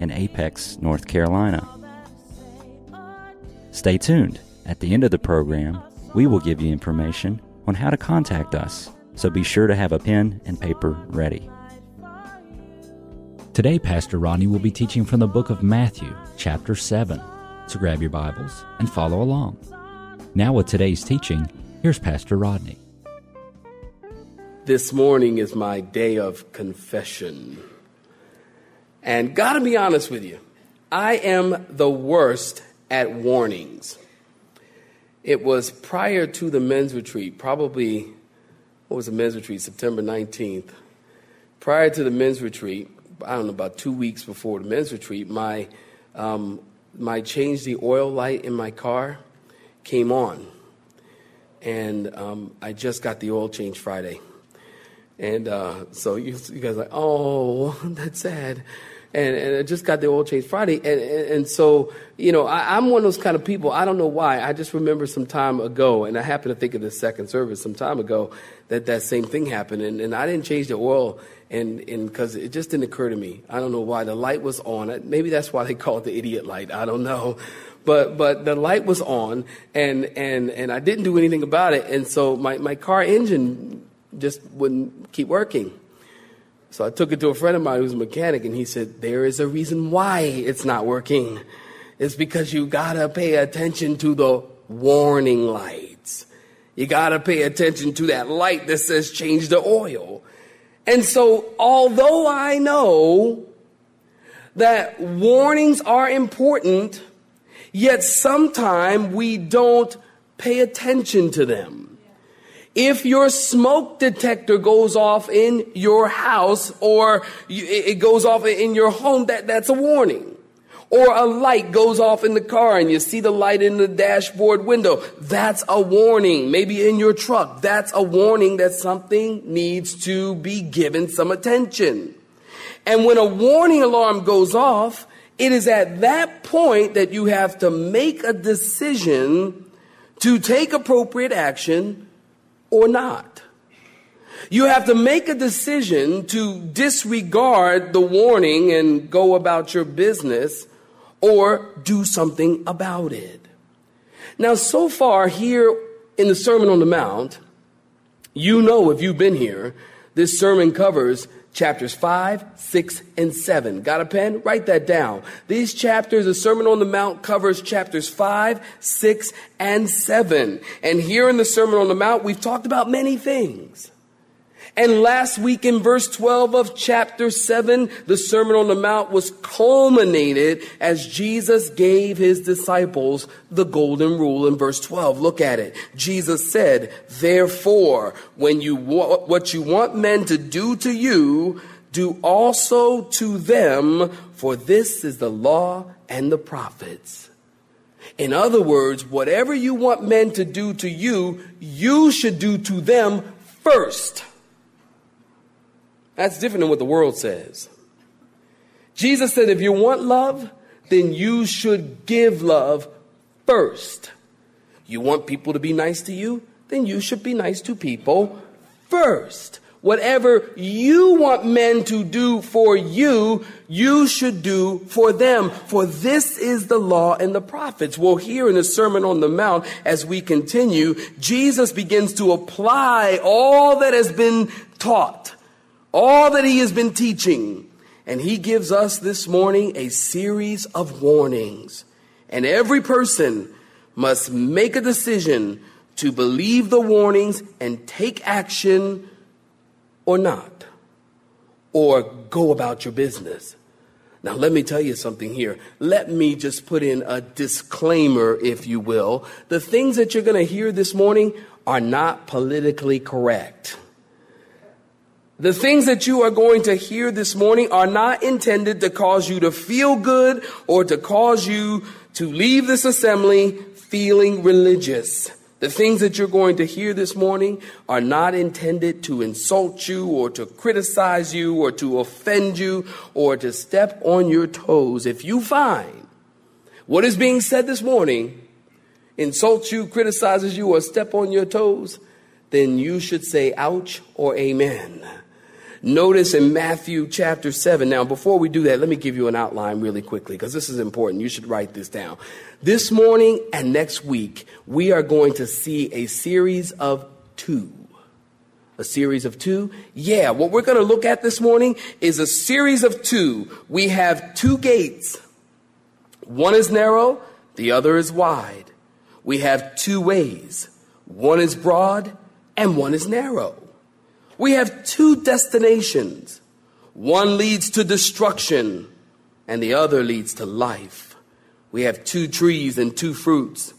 in Apex, North Carolina. Stay tuned. At the end of the program, we will give you information on how to contact us, so be sure to have a pen and paper ready. Today, Pastor Rodney will be teaching from the book of Matthew, chapter 7. So grab your Bibles and follow along. Now, with today's teaching, here's Pastor Rodney. This morning is my day of confession. And gotta be honest with you, I am the worst at warnings. It was prior to the men's retreat, probably, what was the men's retreat, September 19th. Prior to the men's retreat, I don't know, about two weeks before the men's retreat, my, um, my change the oil light in my car came on. And um, I just got the oil change Friday. And uh, so you, you guys are like, oh, that's sad and, and I just got the oil change Friday. And, and, and so, you know, I, am one of those kind of people. I don't know why. I just remember some time ago, and I happen to think of the second service some time ago, that that same thing happened. And, and I didn't change the oil and because it just didn't occur to me. I don't know why. The light was on. Maybe that's why they call it the idiot light. I don't know. But, but the light was on and, and, and I didn't do anything about it. And so my, my car engine just wouldn't keep working. So I took it to a friend of mine who's a mechanic, and he said, There is a reason why it's not working. It's because you gotta pay attention to the warning lights. You gotta pay attention to that light that says change the oil. And so, although I know that warnings are important, yet sometimes we don't pay attention to them. If your smoke detector goes off in your house or it goes off in your home, that, that's a warning. Or a light goes off in the car and you see the light in the dashboard window. That's a warning. Maybe in your truck. That's a warning that something needs to be given some attention. And when a warning alarm goes off, it is at that point that you have to make a decision to take appropriate action or not. You have to make a decision to disregard the warning and go about your business or do something about it. Now, so far here in the Sermon on the Mount, you know if you've been here, this sermon covers chapters 5, 6, and 7. Got a pen? Write that down. These chapters, the Sermon on the Mount covers chapters 5, 6, and 7. And here in the Sermon on the Mount, we've talked about many things. And last week in verse 12 of chapter 7, the Sermon on the Mount was culminated as Jesus gave his disciples the golden rule in verse 12. Look at it. Jesus said, therefore, when you wa- what you want men to do to you, do also to them, for this is the law and the prophets. In other words, whatever you want men to do to you, you should do to them first. That's different than what the world says. Jesus said, if you want love, then you should give love first. You want people to be nice to you? Then you should be nice to people first. Whatever you want men to do for you, you should do for them. For this is the law and the prophets. Well, here in the Sermon on the Mount, as we continue, Jesus begins to apply all that has been taught all that he has been teaching. And he gives us this morning a series of warnings. And every person must make a decision to believe the warnings and take action or not, or go about your business. Now, let me tell you something here. Let me just put in a disclaimer, if you will. The things that you're going to hear this morning are not politically correct. The things that you are going to hear this morning are not intended to cause you to feel good or to cause you to leave this assembly feeling religious. The things that you're going to hear this morning are not intended to insult you or to criticize you or to offend you or to step on your toes. If you find what is being said this morning insults you, criticizes you, or step on your toes, then you should say ouch or amen. Notice in Matthew chapter 7. Now, before we do that, let me give you an outline really quickly because this is important. You should write this down. This morning and next week, we are going to see a series of two. A series of two? Yeah, what we're going to look at this morning is a series of two. We have two gates. One is narrow, the other is wide. We have two ways. One is broad and one is narrow. We have two destinations. One leads to destruction and the other leads to life. We have two trees and two fruits.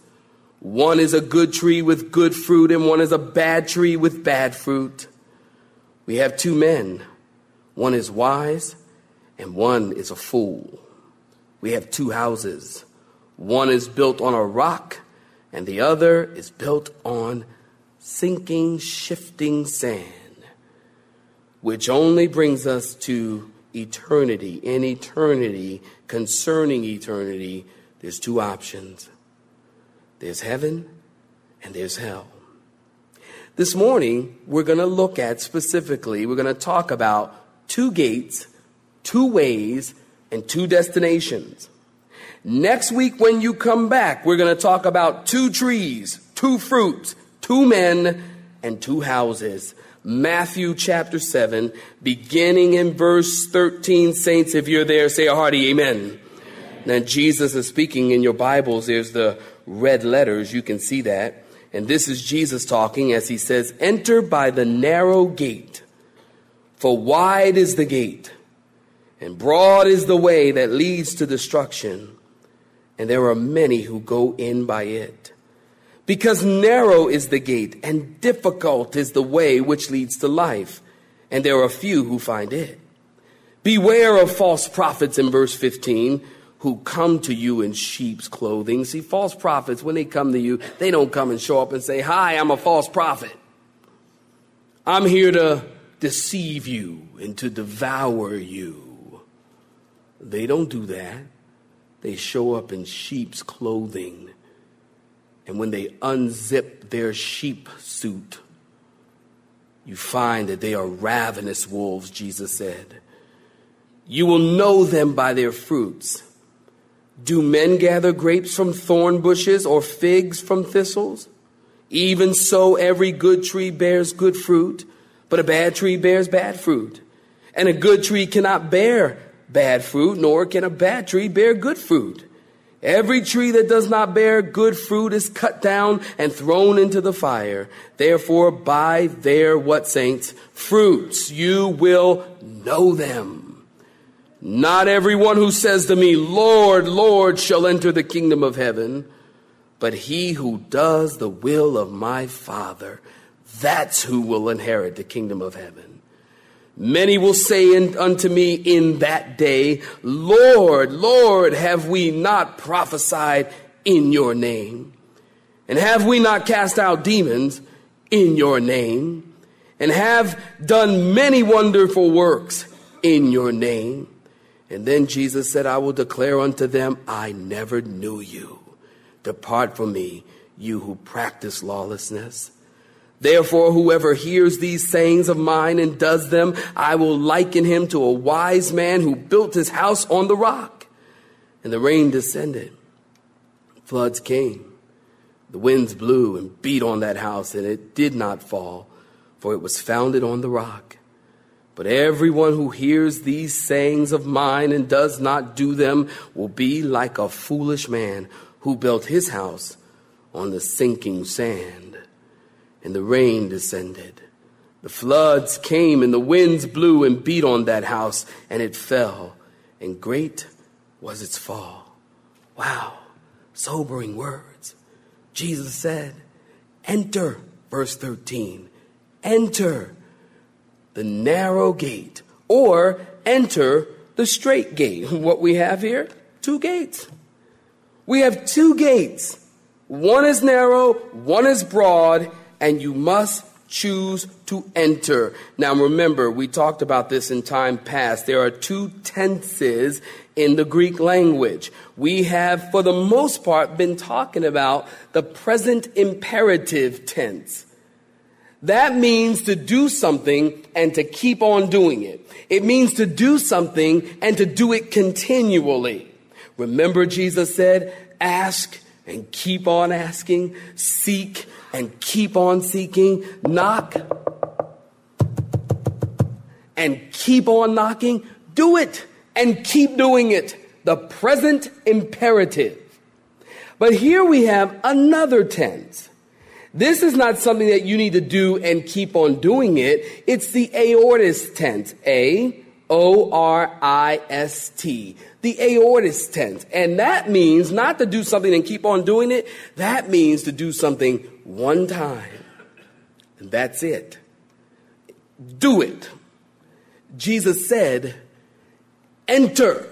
One is a good tree with good fruit and one is a bad tree with bad fruit. We have two men. One is wise and one is a fool. We have two houses. One is built on a rock and the other is built on sinking, shifting sand which only brings us to eternity. In eternity, concerning eternity, there's two options there's heaven and there's hell. This morning, we're going to look at specifically, we're going to talk about two gates, two ways, and two destinations. Next week, when you come back, we're going to talk about two trees, two fruits, two men, and two houses. Matthew chapter 7, beginning in verse 13. Saints, if you're there, say a hearty amen. Now, Jesus is speaking in your Bibles. There's the red letters. You can see that. And this is Jesus talking as he says, Enter by the narrow gate, for wide is the gate, and broad is the way that leads to destruction, and there are many who go in by it. Because narrow is the gate and difficult is the way which leads to life, and there are few who find it. Beware of false prophets in verse 15 who come to you in sheep's clothing. See, false prophets, when they come to you, they don't come and show up and say, Hi, I'm a false prophet. I'm here to deceive you and to devour you. They don't do that. They show up in sheep's clothing and when they unzip their sheep suit, you find that they are ravenous wolves, Jesus said. You will know them by their fruits. Do men gather grapes from thorn bushes or figs from thistles? Even so, every good tree bears good fruit, but a bad tree bears bad fruit. And a good tree cannot bear bad fruit, nor can a bad tree bear good fruit. Every tree that does not bear good fruit is cut down and thrown into the fire. Therefore, by their what saints? Fruits you will know them. Not everyone who says to me, Lord, Lord, shall enter the kingdom of heaven, but he who does the will of my Father, that's who will inherit the kingdom of heaven. Many will say unto me in that day, Lord, Lord, have we not prophesied in your name? And have we not cast out demons in your name? And have done many wonderful works in your name? And then Jesus said, I will declare unto them, I never knew you. Depart from me, you who practice lawlessness. Therefore, whoever hears these sayings of mine and does them, I will liken him to a wise man who built his house on the rock. And the rain descended. Floods came. The winds blew and beat on that house, and it did not fall, for it was founded on the rock. But everyone who hears these sayings of mine and does not do them will be like a foolish man who built his house on the sinking sand and the rain descended. The floods came and the winds blew and beat on that house and it fell, and great was its fall. Wow, sobering words. Jesus said, Enter, verse 13, enter the narrow gate, or enter the straight gate. What we have here? Two gates. We have two gates. One is narrow, one is broad, and you must choose to enter. Now remember, we talked about this in time past. There are two tenses in the Greek language. We have, for the most part, been talking about the present imperative tense. That means to do something and to keep on doing it. It means to do something and to do it continually. Remember, Jesus said, ask and keep on asking, seek and keep on seeking, knock and keep on knocking. Do it and keep doing it. The present imperative. But here we have another tense. This is not something that you need to do and keep on doing it. It's the aorist tense. A O R I S T. The aorist tense. And that means not to do something and keep on doing it. That means to do something one time. And that's it. Do it. Jesus said, enter.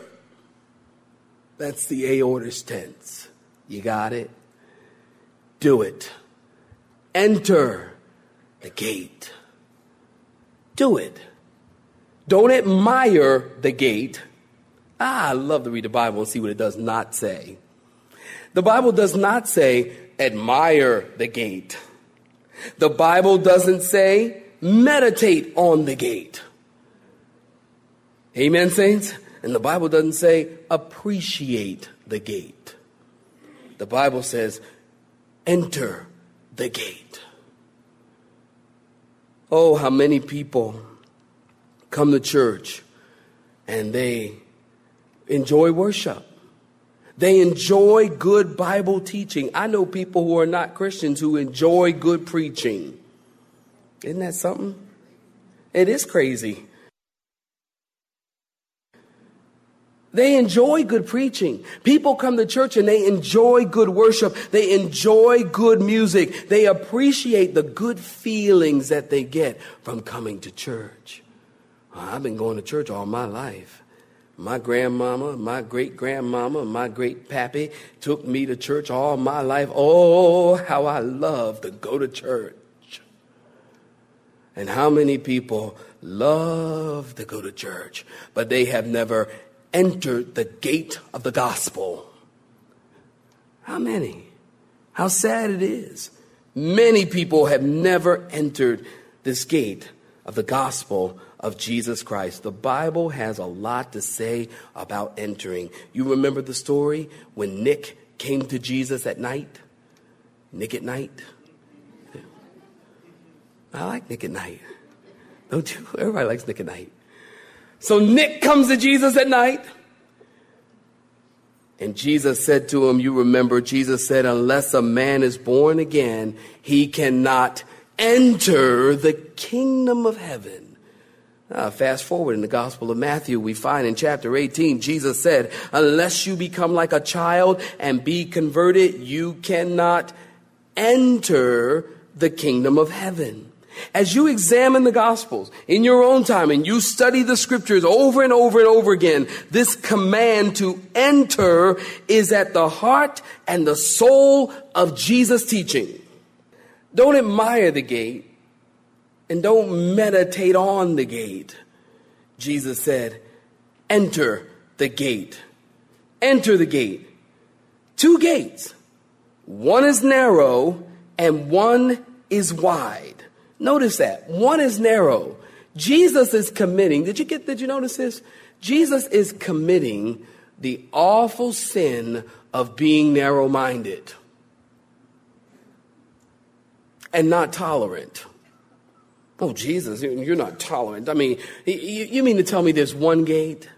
That's the aorist tense. You got it? Do it. Enter the gate. Do it. Don't admire the gate. Ah, I love to read the Bible and see what it does not say. The Bible does not say, admire the gate. The Bible doesn't say, meditate on the gate. Amen, saints? And the Bible doesn't say, appreciate the gate. The Bible says, enter the gate. Oh, how many people come to church and they enjoy worship. They enjoy good Bible teaching. I know people who are not Christians who enjoy good preaching. Isn't that something? It is crazy. They enjoy good preaching. People come to church and they enjoy good worship. They enjoy good music. They appreciate the good feelings that they get from coming to church. I've been going to church all my life. My grandmama, my great grandmama, my great pappy took me to church all my life. Oh, how I love to go to church. And how many people love to go to church, but they have never entered the gate of the gospel. How many? How sad it is. Many people have never entered this gate of the gospel of Jesus Christ. The Bible has a lot to say about entering. You remember the story when Nick came to Jesus at night? Nick at night? I like Nick at night. Don't you? Everybody likes Nick at night. So Nick comes to Jesus at night. And Jesus said to him, You remember, Jesus said, Unless a man is born again, he cannot enter the kingdom of heaven. Uh, fast forward in the Gospel of Matthew, we find in chapter 18, Jesus said, Unless you become like a child and be converted, you cannot enter the kingdom of heaven. As you examine the Gospels in your own time and you study the scriptures over and over and over again, this command to enter is at the heart and the soul of Jesus' teaching. Don't admire the gate and don't meditate on the gate. Jesus said, Enter the gate. Enter the gate. Two gates. One is narrow and one is wide. Notice that. One is narrow. Jesus is committing. Did you get, did you notice this? Jesus is committing the awful sin of being narrow minded and not tolerant. Oh, Jesus, you're not tolerant. I mean, you mean to tell me there's one gate?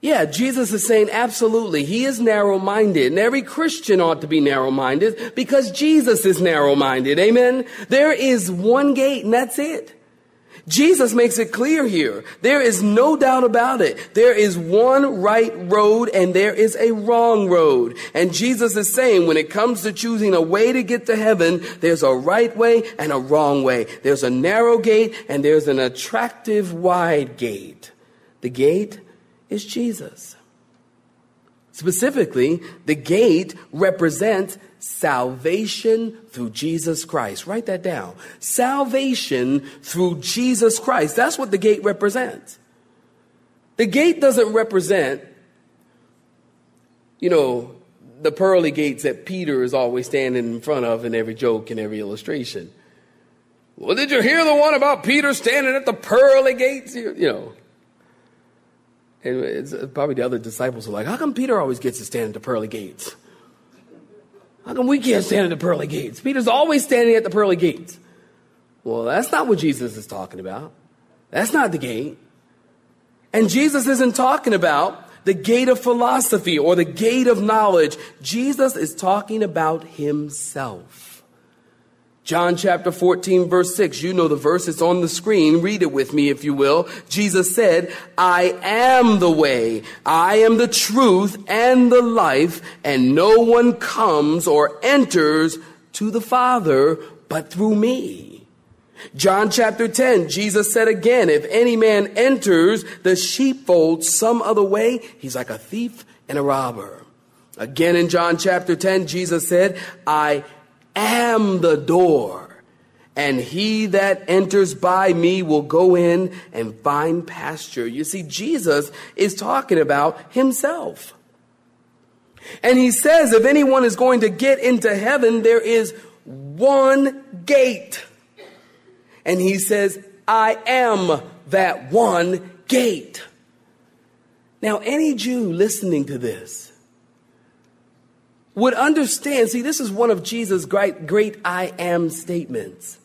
Yeah, Jesus is saying absolutely. He is narrow minded, and every Christian ought to be narrow minded because Jesus is narrow minded. Amen. There is one gate, and that's it. Jesus makes it clear here. There is no doubt about it. There is one right road and there is a wrong road. And Jesus is saying when it comes to choosing a way to get to heaven, there's a right way and a wrong way. There's a narrow gate and there's an attractive wide gate. The gate is Jesus. Specifically, the gate represents salvation through Jesus Christ. Write that down. Salvation through Jesus Christ. That's what the gate represents. The gate doesn't represent, you know, the pearly gates that Peter is always standing in front of in every joke and every illustration. Well, did you hear the one about Peter standing at the pearly gates? You, know. And probably the other disciples are like, how come Peter always gets to stand at the pearly gates? How come we can't stand at the pearly gates? Peter's always standing at the pearly gates. Well, that's not what Jesus is talking about. That's not the gate. And Jesus isn't talking about the gate of philosophy or the gate of knowledge. Jesus is talking about himself. John chapter 14 verse 6. You know the verse. It's on the screen. Read it with me if you will. Jesus said, I am the way. I am the truth and the life and no one comes or enters to the Father but through me. John chapter 10, Jesus said again, if any man enters the sheepfold some other way, he's like a thief and a robber. Again in John chapter 10, Jesus said, I am the door. And he that enters by me will go in and find pasture. You see, Jesus is talking about himself. And he says, if anyone is going to get into heaven, there is one gate. And he says, I am that one gate. Now, any Jew listening to this, would understand. See, this is one of Jesus' great, great I am statements.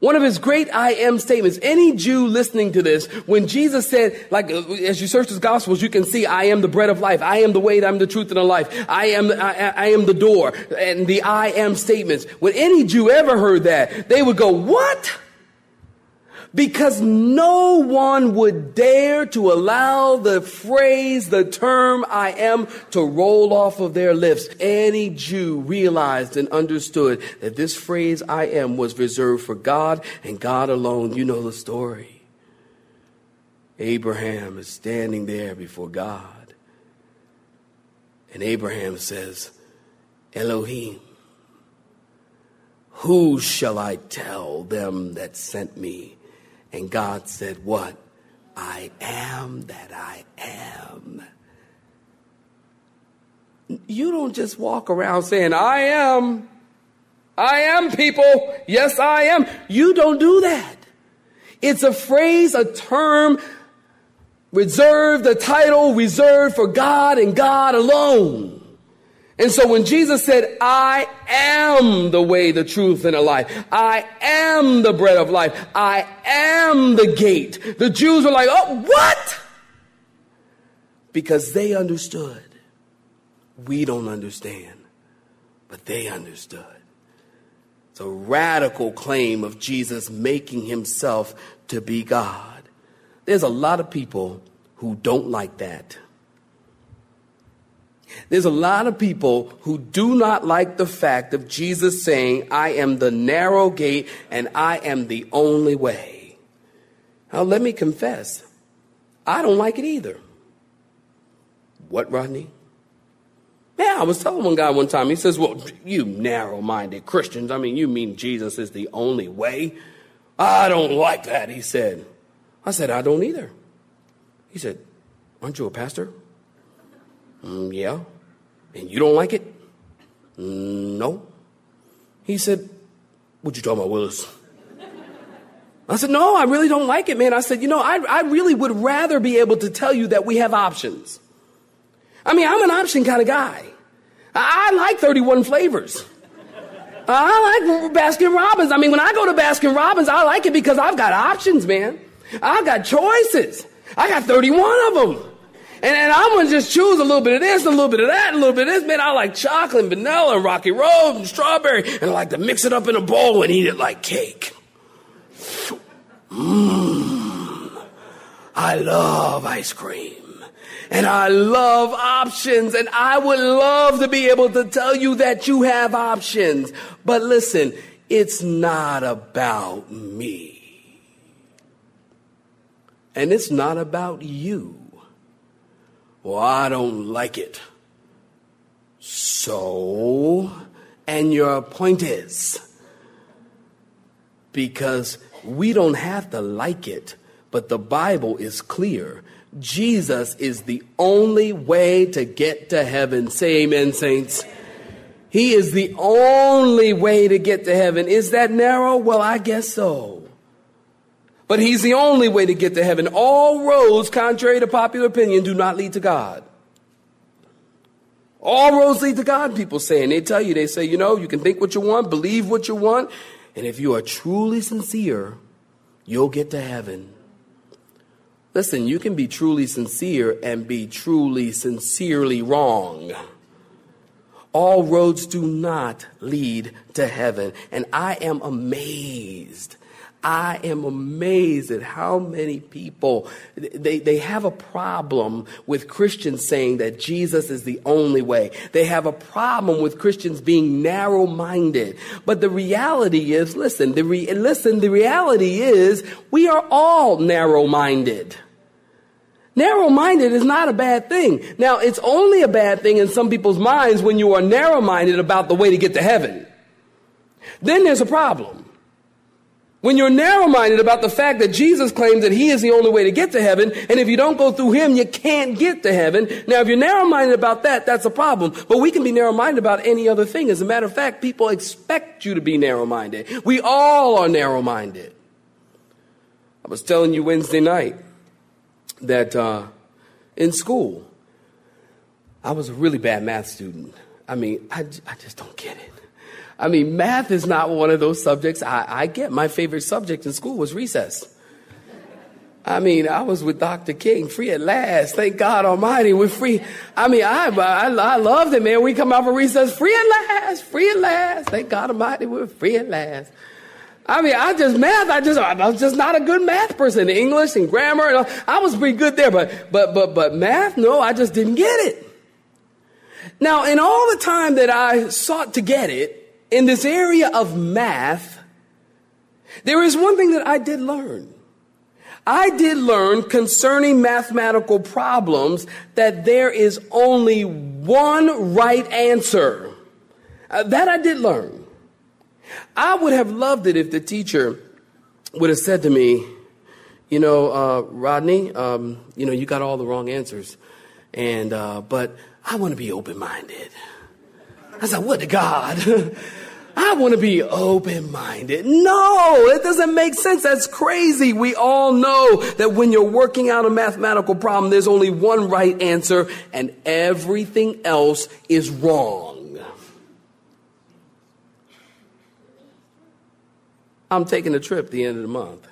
One of his great I am statements. Any Jew listening to this, when Jesus said, like, as you search his gospels, you can see, I am the bread of life. I am the way, I'm the truth, and the life. I am, I, I am the door. And the I am statements. When any Jew ever heard that, they would go, what? Because no one would dare to allow the phrase, the term I am to roll off of their lips. Any Jew realized and understood that this phrase I am was reserved for God and God alone. You know the story. Abraham is standing there before God. And Abraham says, Elohim, who shall I tell them that sent me? And God said, What? I am that I am. You don't just walk around saying, I am. I am people. Yes, I am. You don't do that. It's a phrase, a term reserved, a title reserved for God and God alone. And so when Jesus said, I am the way, the truth, and the life, I am the bread of life, I am the gate, the Jews were like, oh, what? Because they understood. We don't understand, but they understood. It's a radical claim of Jesus making himself to be God. There's a lot of people who don't like that. There's a lot of people who do not like the fact of Jesus saying, I am the narrow gate and I am the only way. Now, let me confess, I don't like it either. What, Rodney? Yeah, I was telling one guy one time, he says, Well, you narrow minded Christians, I mean, you mean Jesus is the only way? I don't like that, he said. I said, I don't either. He said, Aren't you a pastor? Mm, yeah. And you don't like it? Mm, no. He said, What you talking about, Willis? I said, No, I really don't like it, man. I said, You know, I, I really would rather be able to tell you that we have options. I mean, I'm an option kind of guy. I, I like 31 flavors. I like Baskin Robbins. I mean, when I go to Baskin Robbins, I like it because I've got options, man. I've got choices. I got 31 of them. And, and I'm gonna just choose a little bit of this, a little bit of that, a little bit of this. Man, I like chocolate and vanilla and rocky road and strawberry, and I like to mix it up in a bowl and eat it like cake. Mmm, I love ice cream. And I love options, and I would love to be able to tell you that you have options. But listen, it's not about me. And it's not about you. Well, I don't like it. So, and your point is, because we don't have to like it, but the Bible is clear. Jesus is the only way to get to heaven. Say amen, saints. He is the only way to get to heaven. Is that narrow? Well, I guess so. But he's the only way to get to heaven. All roads, contrary to popular opinion, do not lead to God. All roads lead to God, people say. And they tell you, they say, you know, you can think what you want, believe what you want, and if you are truly sincere, you'll get to heaven. Listen, you can be truly sincere and be truly, sincerely wrong. All roads do not lead to heaven. And I am amazed I am amazed at how many people they, they have a problem with Christians saying that Jesus is the only way. They have a problem with Christians being narrow-minded. But the reality is, listen, the re, listen, the reality is we are all narrow-minded. Narrow-minded is not a bad thing. Now, it's only a bad thing in some people's minds when you are narrow-minded about the way to get to heaven. Then there's a problem. When you're narrow minded about the fact that Jesus claims that he is the only way to get to heaven, and if you don't go through him, you can't get to heaven. Now, if you're narrow minded about that, that's a problem. But we can be narrow minded about any other thing. As a matter of fact, people expect you to be narrow minded. We all are narrow minded. I was telling you Wednesday night that uh, in school, I was a really bad math student. I mean, I, I just don't get it. I mean, math is not one of those subjects I, I get. My favorite subject in school was recess. I mean, I was with Dr. King, free at last. Thank God Almighty, we're free. I mean, I, I, I loved it, man. We come out for recess, free at last, free at last. Thank God Almighty, we're free at last. I mean, I just math. I just I was just not a good math person. English and grammar, and all, I was pretty good there, but but but but math, no, I just didn't get it. Now, in all the time that I sought to get it, in this area of math, there is one thing that I did learn. I did learn concerning mathematical problems that there is only one right answer. Uh, that I did learn. I would have loved it if the teacher would have said to me, you know, uh, Rodney, um, you know, you got all the wrong answers, and uh, but I want to be open I said, what to God? I want to be open minded. No, it doesn't make sense. That's crazy. We all know that when you're working out a mathematical problem, there's only one right answer and everything else is wrong. I'm taking a trip the end of the month.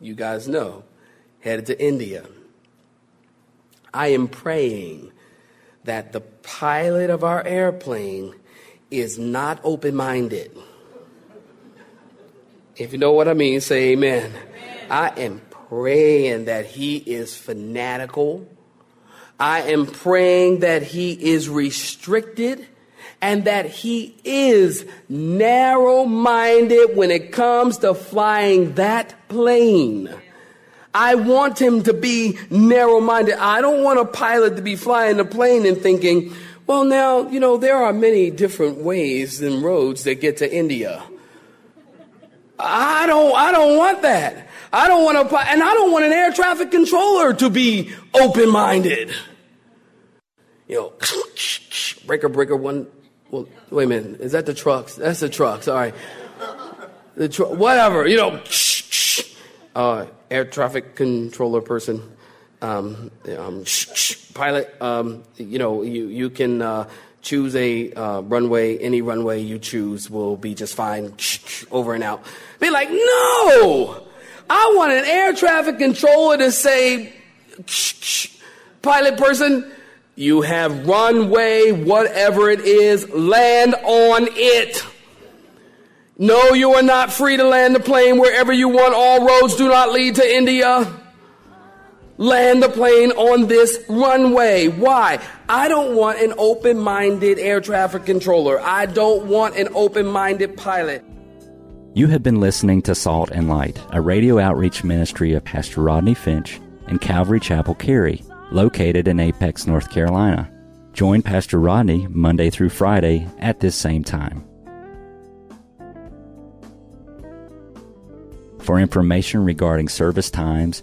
You guys know, headed to India. I am praying that the pilot of our airplane is not open minded. If you know what I mean, say amen. amen. I am praying that he is fanatical. I am praying that he is restricted and that he is narrow minded when it comes to flying that plane. I want him to be narrow minded. I don't want a pilot to be flying the plane and thinking, well, now, you know, there are many different ways and roads that get to India. I don't, I don't want that. I don't want to, and I don't want an air traffic controller to be open minded. You know, breaker, breaker, one. Well, wait a minute. Is that the trucks? That's the trucks. All right. The truck, whatever, you know, uh, air traffic controller person um, um, pilot, um, you know, you, you can uh, choose a uh, runway. Any runway you choose will be just fine, over and out. Be like, no! I want an air traffic controller to say, pilot person, you have runway, whatever it is, land on it. No, you are not free to land the plane wherever you want. All roads do not lead to India. Land the plane on this runway. Why? I don't want an open minded air traffic controller. I don't want an open minded pilot. You have been listening to Salt and Light, a radio outreach ministry of Pastor Rodney Finch and Calvary Chapel Cary, located in Apex, North Carolina. Join Pastor Rodney Monday through Friday at this same time. For information regarding service times,